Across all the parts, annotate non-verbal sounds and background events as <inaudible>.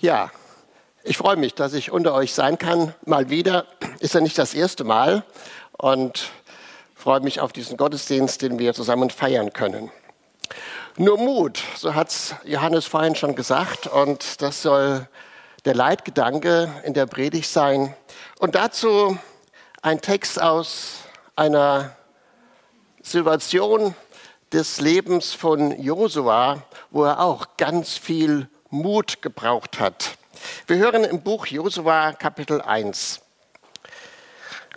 Ja, ich freue mich, dass ich unter euch sein kann. Mal wieder ist ja nicht das erste Mal und freue mich auf diesen Gottesdienst, den wir zusammen feiern können. Nur Mut, so hat es Johannes vorhin schon gesagt, und das soll der Leitgedanke in der Predigt sein. Und dazu ein Text aus einer Situation des Lebens von Josua, wo er auch ganz viel Mut gebraucht hat. Wir hören im Buch Josua Kapitel 1.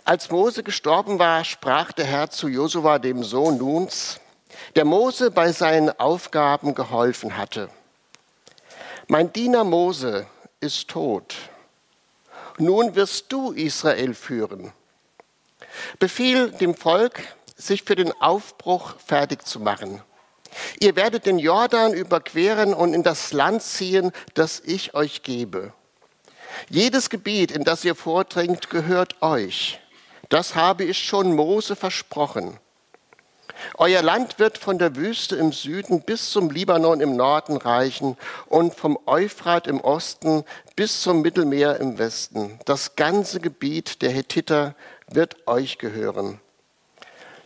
Als Mose gestorben war, sprach der Herr zu Josua, dem Sohn Nuns, der Mose bei seinen Aufgaben geholfen hatte. Mein Diener Mose ist tot. Nun wirst du Israel führen. Befiehl dem Volk, sich für den Aufbruch fertig zu machen. Ihr werdet den Jordan überqueren und in das Land ziehen, das ich euch gebe. Jedes Gebiet, in das ihr vordringt, gehört euch. Das habe ich schon Mose versprochen. Euer Land wird von der Wüste im Süden bis zum Libanon im Norden reichen und vom Euphrat im Osten bis zum Mittelmeer im Westen. Das ganze Gebiet der Hethiter wird euch gehören.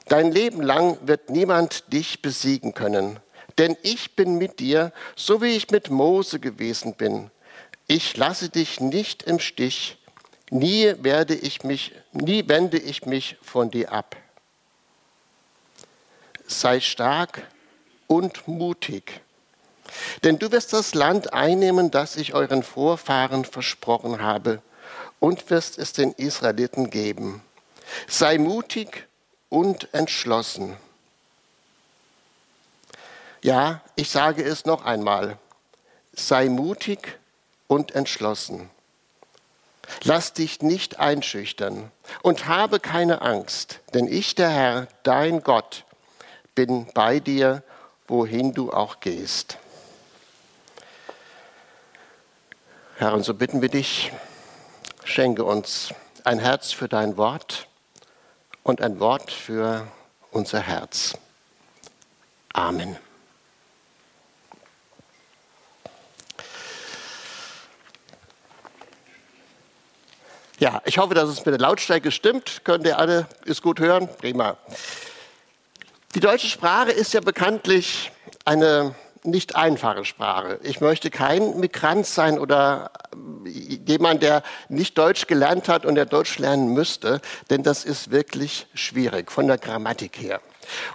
Dein Leben lang wird niemand dich besiegen können, denn ich bin mit dir, so wie ich mit Mose gewesen bin. Ich lasse dich nicht im Stich, nie werde ich mich, nie wende ich mich von dir ab. Sei stark und mutig, denn du wirst das Land einnehmen, das ich euren Vorfahren versprochen habe, und wirst es den Israeliten geben. Sei mutig und entschlossen. Ja, ich sage es noch einmal. Sei mutig und entschlossen. Lass dich nicht einschüchtern und habe keine Angst, denn ich, der Herr, dein Gott, bin bei dir, wohin du auch gehst. Herr, und so bitten wir dich, schenke uns ein Herz für dein Wort und ein Wort für unser Herz. Amen. Ja, ich hoffe, dass es mit der Lautstärke stimmt. Könnt ihr alle es gut hören? Prima. Die deutsche Sprache ist ja bekanntlich eine nicht einfache Sprache. Ich möchte kein Migrant sein oder jemand, der nicht Deutsch gelernt hat und der Deutsch lernen müsste, denn das ist wirklich schwierig von der Grammatik her.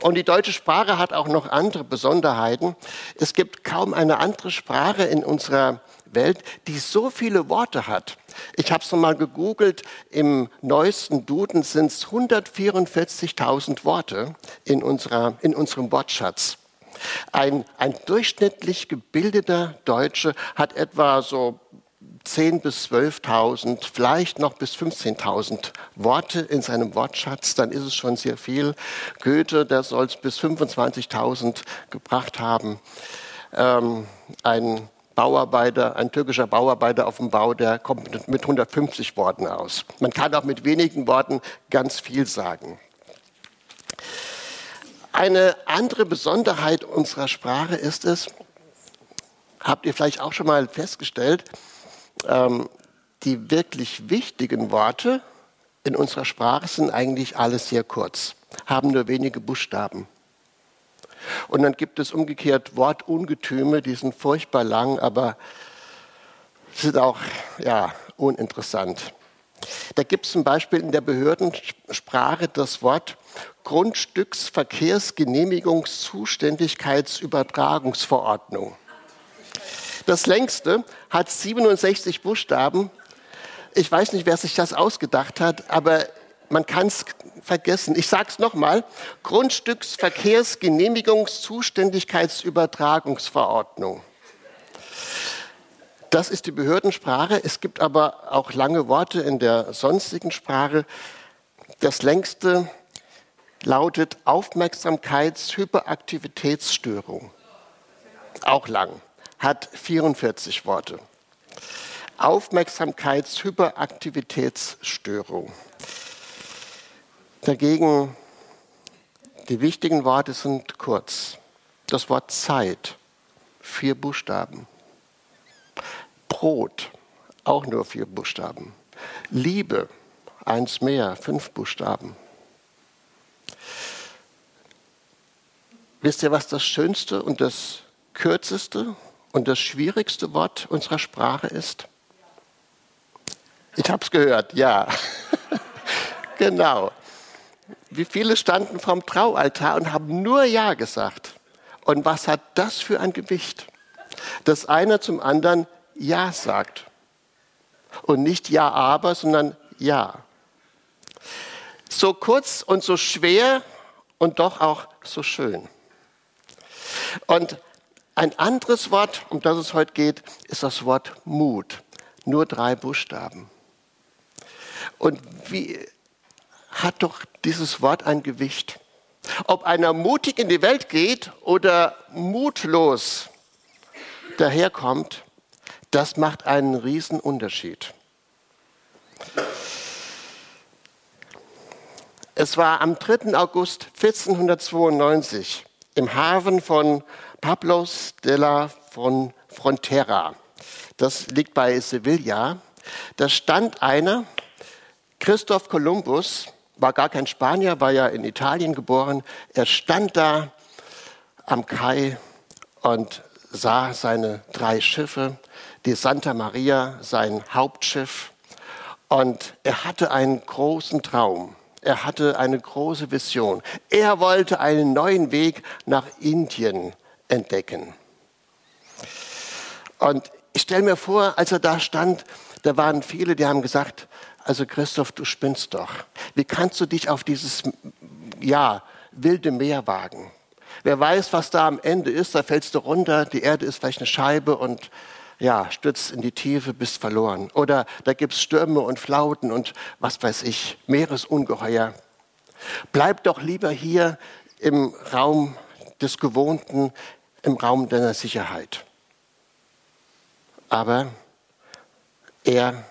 Und die deutsche Sprache hat auch noch andere Besonderheiten. Es gibt kaum eine andere Sprache in unserer Welt, die so viele Worte hat. Ich habe es mal gegoogelt, im neuesten Duden sind es 144.000 Worte in, unserer, in unserem Wortschatz. Ein, ein durchschnittlich gebildeter Deutsche hat etwa so 10.000 bis 12.000, vielleicht noch bis 15.000 Worte in seinem Wortschatz, dann ist es schon sehr viel. Goethe, der soll es bis 25.000 gebracht haben. Ähm, ein Bauarbeiter, ein türkischer Bauarbeiter auf dem Bau, der kommt mit 150 Worten aus. Man kann auch mit wenigen Worten ganz viel sagen. Eine andere Besonderheit unserer Sprache ist es, habt ihr vielleicht auch schon mal festgestellt, ähm, die wirklich wichtigen Worte in unserer Sprache sind eigentlich alles sehr kurz, haben nur wenige Buchstaben. Und dann gibt es umgekehrt Wortungetüme, die sind furchtbar lang, aber sind auch ja, uninteressant. Da gibt es zum Beispiel in der Behördensprache das Wort Grundstücksverkehrsgenehmigungszuständigkeitsübertragungsverordnung. Das längste hat 67 Buchstaben. Ich weiß nicht, wer sich das ausgedacht hat, aber man kann es vergessen. Ich sage es nochmal. Grundstücksverkehrsgenehmigungszuständigkeitsübertragungsverordnung. Das ist die Behördensprache. Es gibt aber auch lange Worte in der sonstigen Sprache. Das längste lautet Aufmerksamkeitshyperaktivitätsstörung. Auch lang, hat 44 Worte. Aufmerksamkeitshyperaktivitätsstörung. Dagegen, die wichtigen Worte sind kurz. Das Wort Zeit, vier Buchstaben. Brot, auch nur vier Buchstaben. Liebe, eins mehr, fünf Buchstaben. Wisst ihr, was das schönste und das kürzeste und das schwierigste Wort unserer Sprache ist? Ich habe es gehört, ja. <laughs> genau. Wie viele standen vom Traualtar und haben nur Ja gesagt? Und was hat das für ein Gewicht? Dass einer zum anderen Ja sagt. Und nicht Ja, aber, sondern Ja. So kurz und so schwer und doch auch so schön. Und ein anderes Wort, um das es heute geht, ist das Wort Mut. Nur drei Buchstaben. Und wie hat doch dieses Wort ein Gewicht? Ob einer mutig in die Welt geht oder mutlos daherkommt, das macht einen riesen Unterschied. Es war am 3. August 1492 im Hafen von Pablos de la Frontera. Das liegt bei Sevilla. Da stand einer, Christoph Kolumbus, war gar kein Spanier, war ja in Italien geboren. Er stand da am Kai und sah seine drei Schiffe, die Santa Maria, sein Hauptschiff. Und er hatte einen großen Traum. Er hatte eine große Vision. Er wollte einen neuen Weg nach Indien entdecken. Und ich stelle mir vor, als er da stand, da waren viele, die haben gesagt, also Christoph, du spinnst doch. Wie kannst du dich auf dieses, ja, wilde Meer wagen? Wer weiß, was da am Ende ist, da fällst du runter, die Erde ist vielleicht eine Scheibe und ja, stürzt in die Tiefe, bist verloren. Oder da gibt es Stürme und Flauten und was weiß ich, Meeresungeheuer. Bleib doch lieber hier im Raum des Gewohnten, im Raum deiner Sicherheit. Aber er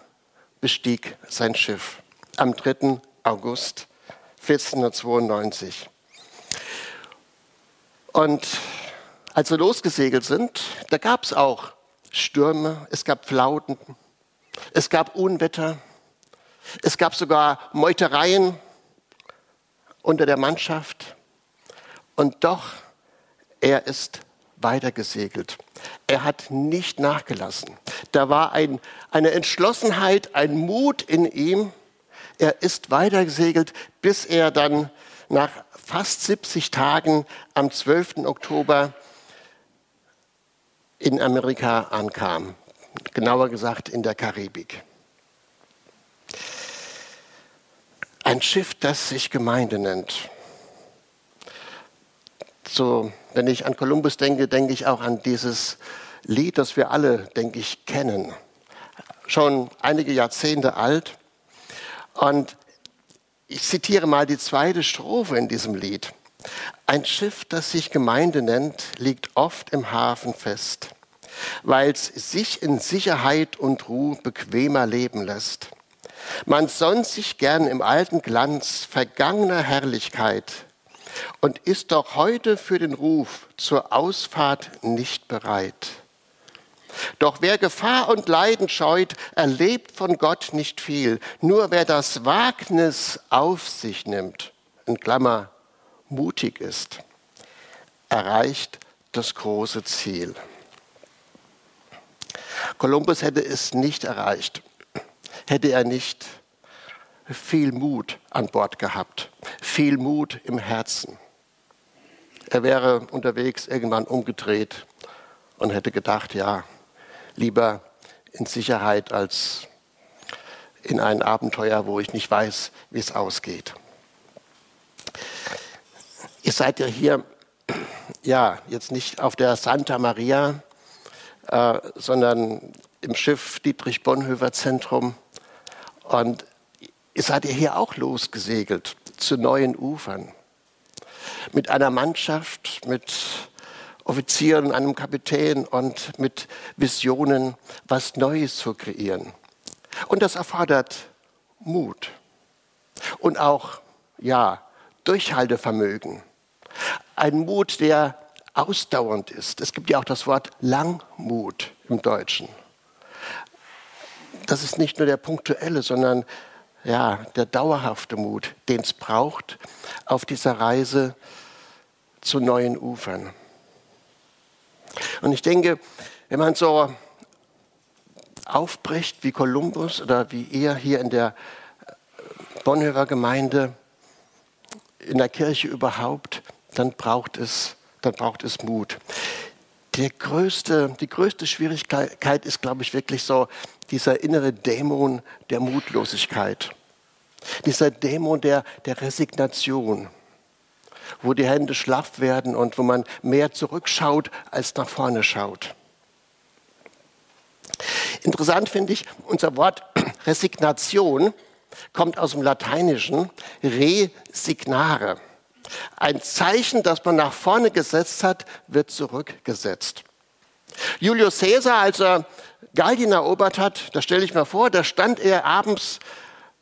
bestieg sein Schiff am 3. August 1492. Und als wir losgesegelt sind, da gab es auch Stürme, es gab Flauten, es gab Unwetter, es gab sogar Meutereien unter der Mannschaft. Und doch, er ist weitergesegelt. Er hat nicht nachgelassen. Da war ein, eine Entschlossenheit, ein Mut in ihm. Er ist weitergesegelt, bis er dann nach fast 70 Tagen am 12. Oktober in Amerika ankam. Genauer gesagt in der Karibik. Ein Schiff, das sich Gemeinde nennt. So, wenn ich an Kolumbus denke, denke ich auch an dieses Lied, das wir alle, denke ich, kennen. Schon einige Jahrzehnte alt. Und ich zitiere mal die zweite Strophe in diesem Lied. Ein Schiff, das sich Gemeinde nennt, liegt oft im Hafen fest, weil es sich in Sicherheit und Ruhe bequemer leben lässt. Man sonnt sich gern im alten Glanz vergangener Herrlichkeit und ist doch heute für den Ruf zur Ausfahrt nicht bereit. Doch wer Gefahr und Leiden scheut, erlebt von Gott nicht viel. Nur wer das Wagnis auf sich nimmt, in Klammer mutig ist, erreicht das große Ziel. Kolumbus hätte es nicht erreicht, hätte er nicht viel Mut an Bord gehabt, viel Mut im Herzen. Er wäre unterwegs irgendwann umgedreht und hätte gedacht, ja, lieber in Sicherheit als in ein Abenteuer, wo ich nicht weiß, wie es ausgeht. Ihr seid ja hier, ja, jetzt nicht auf der Santa Maria, äh, sondern im Schiff Dietrich Bonhoeffer Zentrum. Und ihr seid ja hier auch losgesegelt zu neuen Ufern. Mit einer Mannschaft, mit Offizieren, einem Kapitän und mit Visionen, was Neues zu kreieren. Und das erfordert Mut und auch, ja, Durchhaltevermögen. Ein Mut, der ausdauernd ist. Es gibt ja auch das Wort Langmut im Deutschen. das ist nicht nur der punktuelle, sondern ja, der dauerhafte Mut, den es braucht auf dieser Reise zu neuen Ufern. Und ich denke, wenn man so aufbricht wie Kolumbus oder wie ihr hier in der Bonhoeffer Gemeinde, in der Kirche überhaupt, dann braucht es, dann braucht es Mut. Größte, die größte Schwierigkeit ist, glaube ich, wirklich so dieser innere Dämon der Mutlosigkeit. Dieser Dämon der, der Resignation, wo die Hände schlaff werden und wo man mehr zurückschaut als nach vorne schaut. Interessant finde ich, unser Wort <clears throat> Resignation kommt aus dem Lateinischen resignare. Ein Zeichen, das man nach vorne gesetzt hat, wird zurückgesetzt. Julius Caesar, als er Gallien erobert hat, da stelle ich mir vor, da stand er abends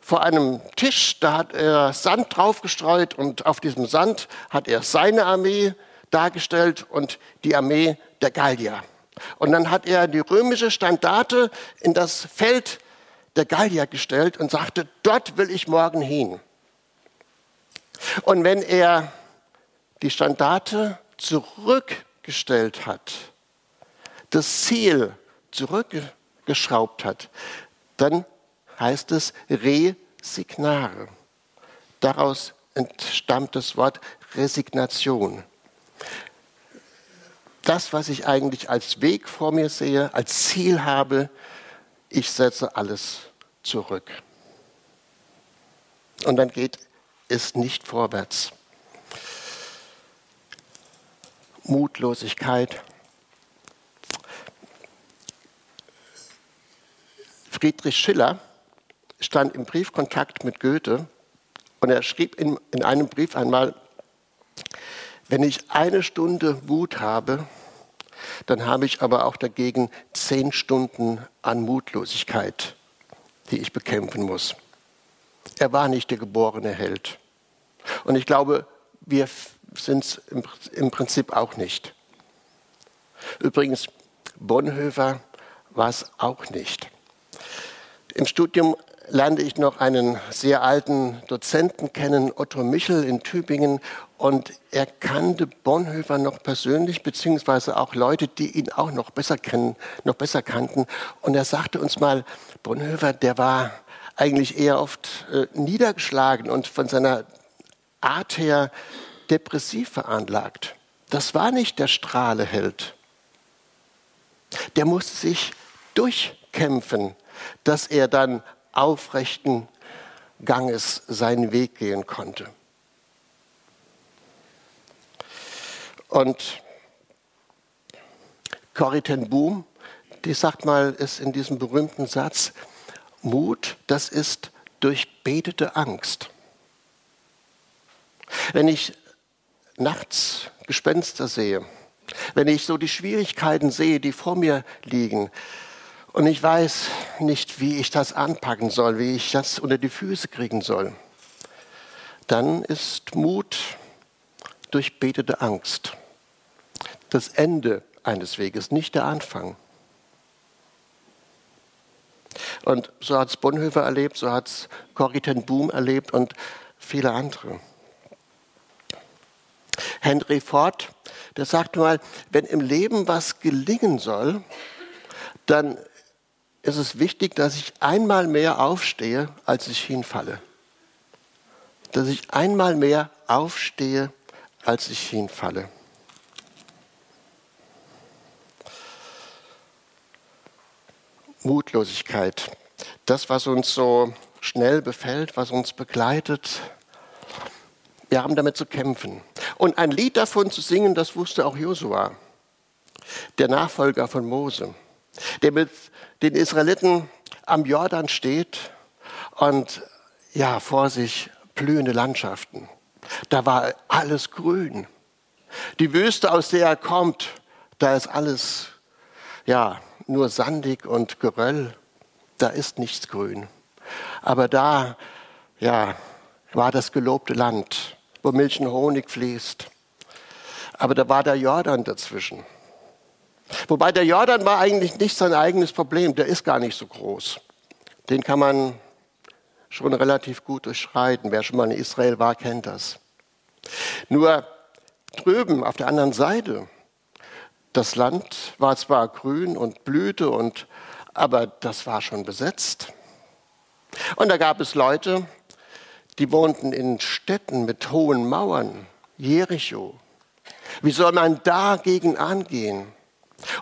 vor einem Tisch, da hat er Sand draufgestreut und auf diesem Sand hat er seine Armee dargestellt und die Armee der Gallier. Und dann hat er die römische Standarte in das Feld der Gallier gestellt und sagte, dort will ich morgen hin. Und wenn er die Standarte zurückgestellt hat, das Ziel zurückgeschraubt hat, dann heißt es resignare. Daraus entstammt das Wort Resignation. Das, was ich eigentlich als Weg vor mir sehe, als Ziel habe, ich setze alles zurück. Und dann geht es nicht vorwärts. Mutlosigkeit. Friedrich Schiller stand im Briefkontakt mit Goethe und er schrieb in, in einem Brief einmal, wenn ich eine Stunde Mut habe, dann habe ich aber auch dagegen zehn Stunden an Mutlosigkeit, die ich bekämpfen muss. Er war nicht der geborene Held. Und ich glaube, wir sind es im, im Prinzip auch nicht. Übrigens, Bonhoeffer war es auch nicht. Im Studium lernte ich noch einen sehr alten Dozenten kennen, Otto Michel in Tübingen. Und er kannte Bonhoeffer noch persönlich, beziehungsweise auch Leute, die ihn auch noch besser kennen, noch besser kannten. Und er sagte uns mal, Bonhoeffer, der war eigentlich eher oft äh, niedergeschlagen und von seiner Art her depressiv veranlagt. Das war nicht der Strahleheld. Der musste sich durchkämpfen, dass er dann aufrechten Ganges seinen Weg gehen konnte. Und Corrie ten Boom, die sagt mal, ist in diesem berühmten Satz, Mut, das ist durchbetete Angst. Wenn ich nachts Gespenster sehe, wenn ich so die Schwierigkeiten sehe, die vor mir liegen, und ich weiß nicht, wie ich das anpacken soll, wie ich das unter die Füße kriegen soll, dann ist Mut durchbetete Angst. Das Ende eines Weges, nicht der Anfang. Und so hat es Bonhoeffer erlebt, so hat es Corrie ten Boom erlebt und viele andere. Henry Ford, der sagte mal, wenn im Leben was gelingen soll, dann ist es wichtig, dass ich einmal mehr aufstehe, als ich hinfalle. Dass ich einmal mehr aufstehe, als ich hinfalle. Mutlosigkeit. Das, was uns so schnell befällt, was uns begleitet, wir haben damit zu kämpfen. Und ein Lied davon zu singen, das wusste auch Josua, der Nachfolger von Mose, der mit den Israeliten am Jordan steht und ja, vor sich blühende Landschaften. Da war alles grün. Die Wüste, aus der er kommt, da ist alles ja, nur sandig und Geröll. Da ist nichts grün. Aber da ja, war das gelobte Land, wo Milch und Honig fließt. Aber da war der Jordan dazwischen. Wobei der Jordan war eigentlich nicht sein eigenes Problem, der ist gar nicht so groß. den kann man schon relativ gut durchschreiten. Wer schon mal in Israel war, kennt das. Nur drüben auf der anderen Seite, das Land war zwar grün und blühte, und, aber das war schon besetzt. Und da gab es Leute, die wohnten in Städten mit hohen Mauern, Jericho. Wie soll man dagegen angehen?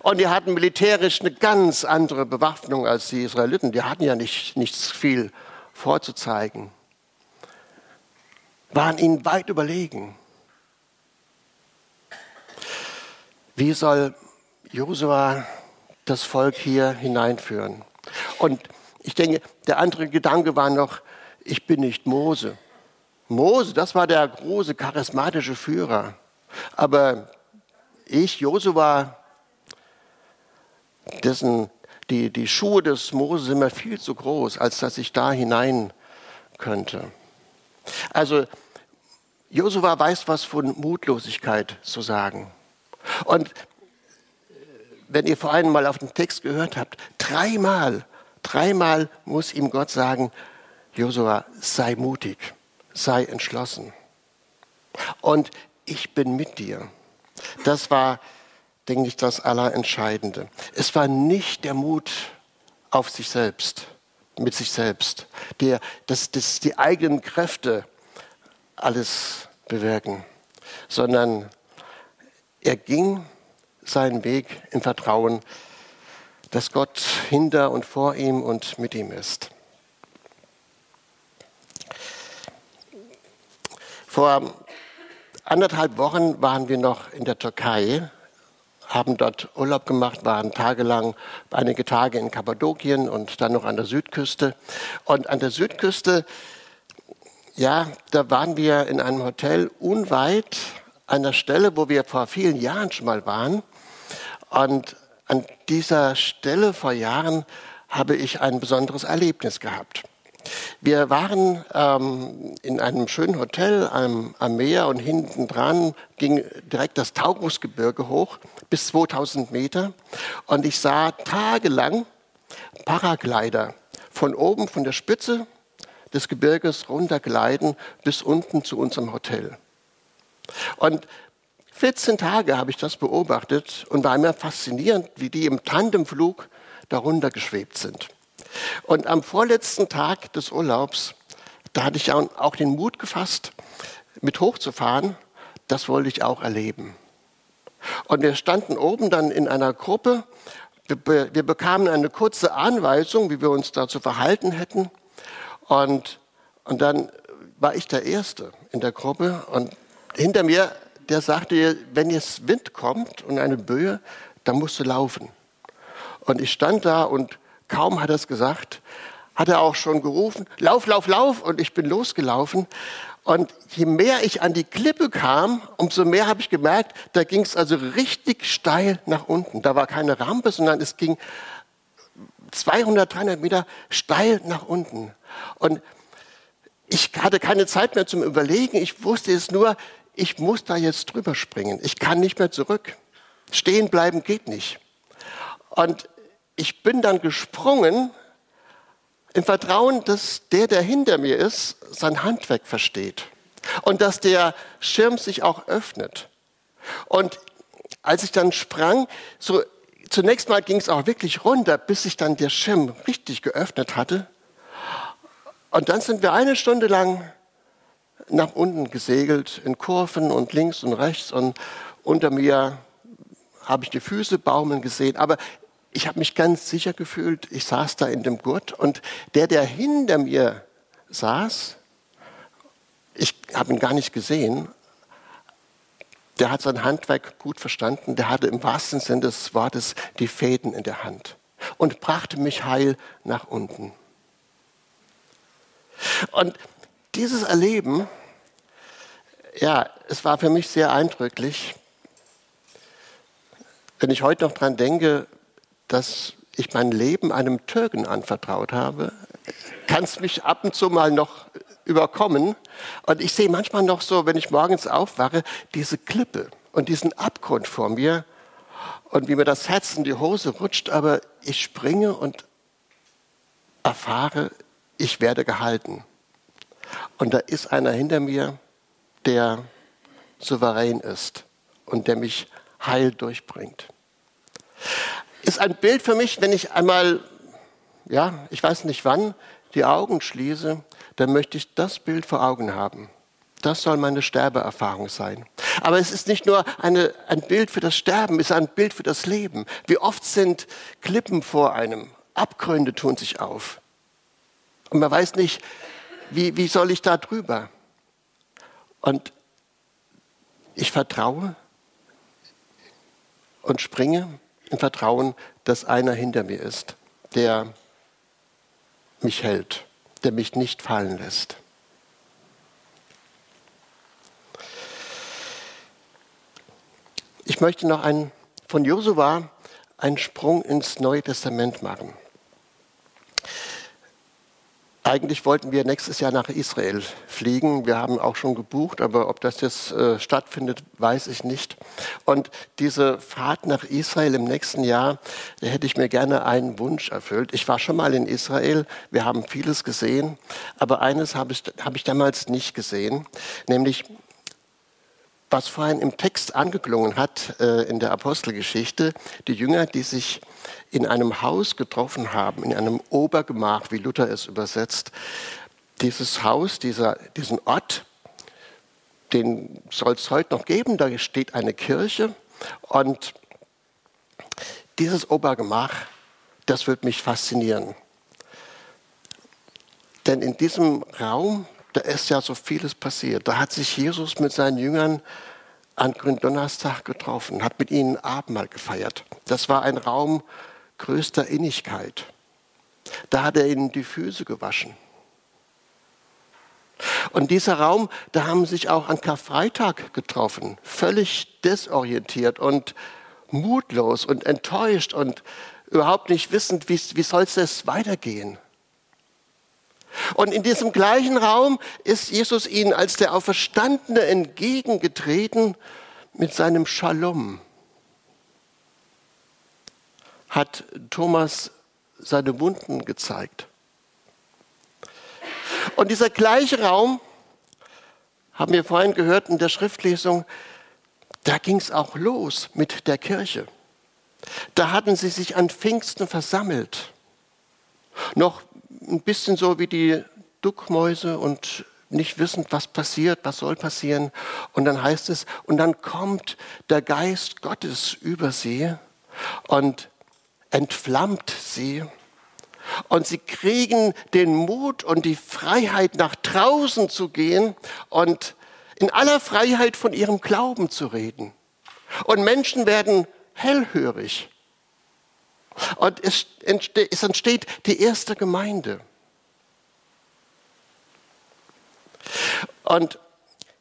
Und die hatten militärisch eine ganz andere Bewaffnung als die Israeliten. Die hatten ja nicht, nichts viel vorzuzeigen. Waren ihnen weit überlegen. Wie soll Josua das Volk hier hineinführen? Und ich denke, der andere Gedanke war noch, ich bin nicht Mose. Mose, das war der große charismatische Führer. Aber ich, Josua, dessen, die, die Schuhe des Mose sind mir viel zu groß, als dass ich da hinein könnte. Also, Josua weiß was von Mutlosigkeit zu sagen. Und wenn ihr vor allem mal auf den Text gehört habt, dreimal, dreimal muss ihm Gott sagen, Josua, sei mutig, sei entschlossen. Und ich bin mit dir. Das war, denke ich, das Allerentscheidende. Es war nicht der Mut auf sich selbst, mit sich selbst, der, dass, dass die eigenen Kräfte alles bewirken, sondern er ging seinen Weg im Vertrauen, dass Gott hinter und vor ihm und mit ihm ist. Vor anderthalb Wochen waren wir noch in der Türkei, haben dort Urlaub gemacht, waren tagelang, einige Tage in Kappadokien und dann noch an der Südküste. Und an der Südküste, ja, da waren wir in einem Hotel unweit einer Stelle, wo wir vor vielen Jahren schon mal waren. Und an dieser Stelle vor Jahren habe ich ein besonderes Erlebnis gehabt. Wir waren ähm, in einem schönen Hotel am, am Meer und hinten dran ging direkt das Taurusgebirge hoch bis 2000 Meter. Und ich sah tagelang Paraglider von oben, von der Spitze des Gebirges runtergleiten bis unten zu unserem Hotel. Und 14 Tage habe ich das beobachtet und war immer faszinierend, wie die im Tandemflug darunter geschwebt sind. Und am vorletzten Tag des Urlaubs, da hatte ich auch den Mut gefasst, mit hochzufahren. Das wollte ich auch erleben. Und wir standen oben dann in einer Gruppe. Wir, wir bekamen eine kurze Anweisung, wie wir uns da zu verhalten hätten. Und, und dann war ich der Erste in der Gruppe. Und hinter mir, der sagte, wenn jetzt Wind kommt und eine Böe, dann musst du laufen. Und ich stand da und Kaum hat er es gesagt, hat er auch schon gerufen, lauf, lauf, lauf, und ich bin losgelaufen. Und je mehr ich an die Klippe kam, umso mehr habe ich gemerkt, da ging es also richtig steil nach unten. Da war keine Rampe, sondern es ging 200, 300 Meter steil nach unten. Und ich hatte keine Zeit mehr zum Überlegen. Ich wusste es nur, ich muss da jetzt drüber springen. Ich kann nicht mehr zurück. Stehen bleiben geht nicht. Und ich bin dann gesprungen im Vertrauen, dass der, der hinter mir ist, sein Handwerk versteht und dass der Schirm sich auch öffnet. Und als ich dann sprang, so zunächst mal ging es auch wirklich runter, bis sich dann der Schirm richtig geöffnet hatte. Und dann sind wir eine Stunde lang nach unten gesegelt, in Kurven und links und rechts. Und unter mir habe ich die Füße baumeln gesehen. Aber ich habe mich ganz sicher gefühlt, ich saß da in dem Gurt und der, der hinter mir saß, ich habe ihn gar nicht gesehen, der hat sein Handwerk gut verstanden, der hatte im wahrsten Sinne des Wortes die Fäden in der Hand und brachte mich heil nach unten. Und dieses Erleben, ja, es war für mich sehr eindrücklich. Wenn ich heute noch daran denke, dass ich mein Leben einem Türken anvertraut habe, kann es mich ab und zu mal noch überkommen. Und ich sehe manchmal noch so, wenn ich morgens aufwache, diese Klippe und diesen Abgrund vor mir und wie mir das Herz in die Hose rutscht, aber ich springe und erfahre, ich werde gehalten. Und da ist einer hinter mir, der souverän ist und der mich heil durchbringt. Ist ein Bild für mich, wenn ich einmal, ja, ich weiß nicht wann, die Augen schließe, dann möchte ich das Bild vor Augen haben. Das soll meine Sterbeerfahrung sein. Aber es ist nicht nur eine, ein Bild für das Sterben, es ist ein Bild für das Leben. Wie oft sind Klippen vor einem, Abgründe tun sich auf. Und man weiß nicht, wie, wie soll ich da drüber? Und ich vertraue und springe im Vertrauen, dass einer hinter mir ist, der mich hält, der mich nicht fallen lässt. Ich möchte noch einen, von Josua einen Sprung ins Neue Testament machen. Eigentlich wollten wir nächstes Jahr nach Israel fliegen. Wir haben auch schon gebucht, aber ob das jetzt äh, stattfindet, weiß ich nicht. Und diese Fahrt nach Israel im nächsten Jahr, da hätte ich mir gerne einen Wunsch erfüllt. Ich war schon mal in Israel, wir haben vieles gesehen, aber eines habe ich, hab ich damals nicht gesehen, nämlich was vorhin im Text angeklungen hat äh, in der Apostelgeschichte, die Jünger, die sich in einem Haus getroffen haben, in einem Obergemach, wie Luther es übersetzt. Dieses Haus, dieser, diesen Ort, den soll es heute noch geben. Da steht eine Kirche und dieses Obergemach, das wird mich faszinieren. Denn in diesem Raum, da ist ja so vieles passiert. Da hat sich Jesus mit seinen Jüngern an Gründonnerstag getroffen, hat mit ihnen Abendmahl gefeiert. Das war ein Raum, größter Innigkeit. Da hat er ihnen die Füße gewaschen. Und dieser Raum, da haben sich auch an Karfreitag getroffen, völlig desorientiert und mutlos und enttäuscht und überhaupt nicht wissend, wie, wie soll es weitergehen. Und in diesem gleichen Raum ist Jesus ihnen als der Auferstandene entgegengetreten mit seinem Shalom, hat Thomas seine Wunden gezeigt. Und dieser gleiche Raum, haben wir vorhin gehört in der Schriftlesung, da ging es auch los mit der Kirche. Da hatten sie sich an Pfingsten versammelt. Noch ein bisschen so wie die Duckmäuse und nicht wissend, was passiert, was soll passieren. Und dann heißt es, und dann kommt der Geist Gottes über sie und entflammt sie und sie kriegen den Mut und die Freiheit, nach draußen zu gehen und in aller Freiheit von ihrem Glauben zu reden. Und Menschen werden hellhörig. Und es entsteht, es entsteht die erste Gemeinde. Und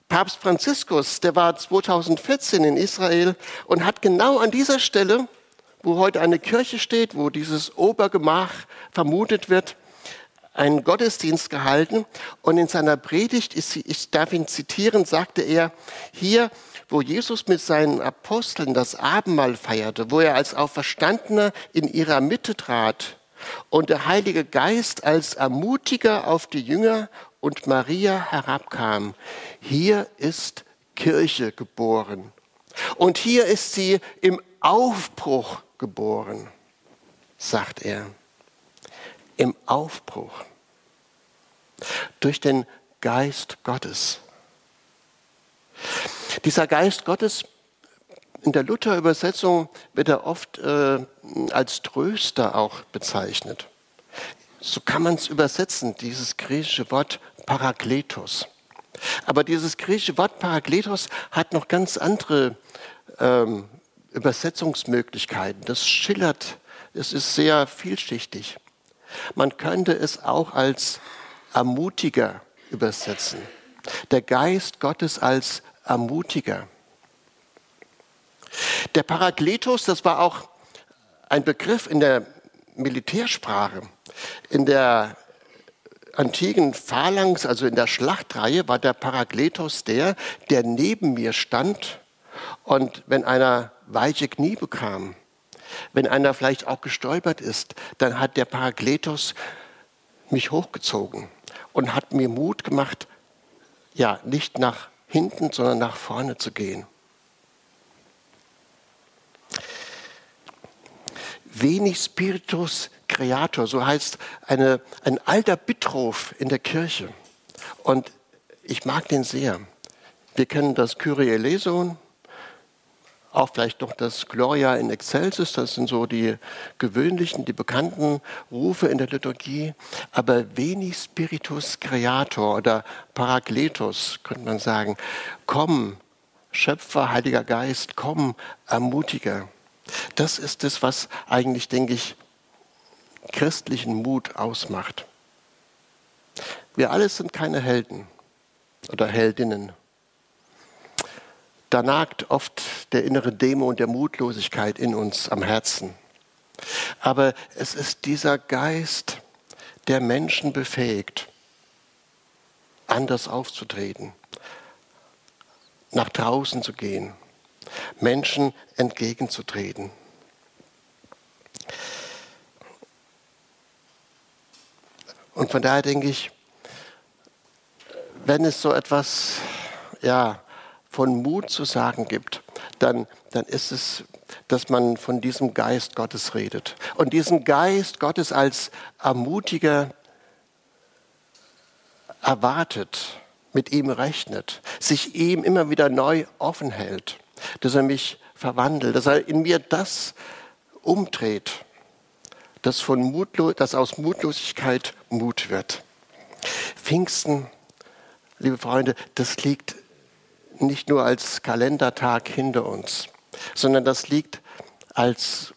Papst Franziskus, der war 2014 in Israel und hat genau an dieser Stelle wo heute eine Kirche steht, wo dieses Obergemach vermutet wird, einen Gottesdienst gehalten. Und in seiner Predigt, ich darf ihn zitieren, sagte er, hier, wo Jesus mit seinen Aposteln das Abendmahl feierte, wo er als Auferstandener in ihrer Mitte trat und der Heilige Geist als Ermutiger auf die Jünger und Maria herabkam, hier ist Kirche geboren. Und hier ist sie im Aufbruch geboren, sagt er, im Aufbruch durch den Geist Gottes. Dieser Geist Gottes, in der Luther-Übersetzung wird er oft äh, als Tröster auch bezeichnet. So kann man es übersetzen, dieses griechische Wort Parakletos. Aber dieses griechische Wort Parakletos hat noch ganz andere ähm, Übersetzungsmöglichkeiten. Das schillert, es ist sehr vielschichtig. Man könnte es auch als Ermutiger übersetzen. Der Geist Gottes als Ermutiger. Der Parakletos, das war auch ein Begriff in der Militärsprache. In der antiken Phalanx, also in der Schlachtreihe, war der Parakletos der, der neben mir stand und wenn einer weiche Knie bekam, wenn einer vielleicht auch gestolpert ist, dann hat der Parakletos mich hochgezogen und hat mir Mut gemacht, ja, nicht nach hinten, sondern nach vorne zu gehen. Wenig Spiritus Creator, so heißt eine, ein alter Bittruf in der Kirche. Und ich mag den sehr. Wir kennen das Kyrie eleison, auch vielleicht noch das Gloria in Excelsis, das sind so die gewöhnlichen, die bekannten Rufe in der Liturgie, aber wenig Spiritus Creator oder Parakletos, könnte man sagen. Komm, Schöpfer, Heiliger Geist, komm, Ermutiger. Das ist es, was eigentlich, denke ich, christlichen Mut ausmacht. Wir alle sind keine Helden oder Heldinnen. Da nagt oft der innere Dämon der Mutlosigkeit in uns am Herzen. Aber es ist dieser Geist, der Menschen befähigt, anders aufzutreten, nach draußen zu gehen, Menschen entgegenzutreten. Und von daher denke ich, wenn es so etwas ja, von Mut zu sagen gibt, dann, dann ist es, dass man von diesem Geist Gottes redet. Und diesen Geist Gottes als Ermutiger erwartet, mit ihm rechnet, sich ihm immer wieder neu offen hält, dass er mich verwandelt, dass er in mir das umdreht, das, von Mutlo das aus Mutlosigkeit Mut wird. Pfingsten, liebe Freunde, das liegt nicht nur als Kalendertag hinter uns, sondern das liegt als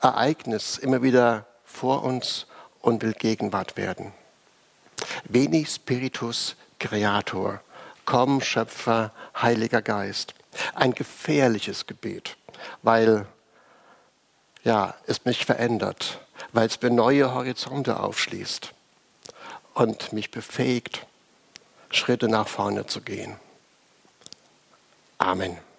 Ereignis immer wieder vor uns und will Gegenwart werden. Veni Spiritus Creator, komm Schöpfer, Heiliger Geist. Ein gefährliches Gebet, weil ja, es mich verändert, weil es mir neue Horizonte aufschließt und mich befähigt, Schritte nach vorne zu gehen. Amen.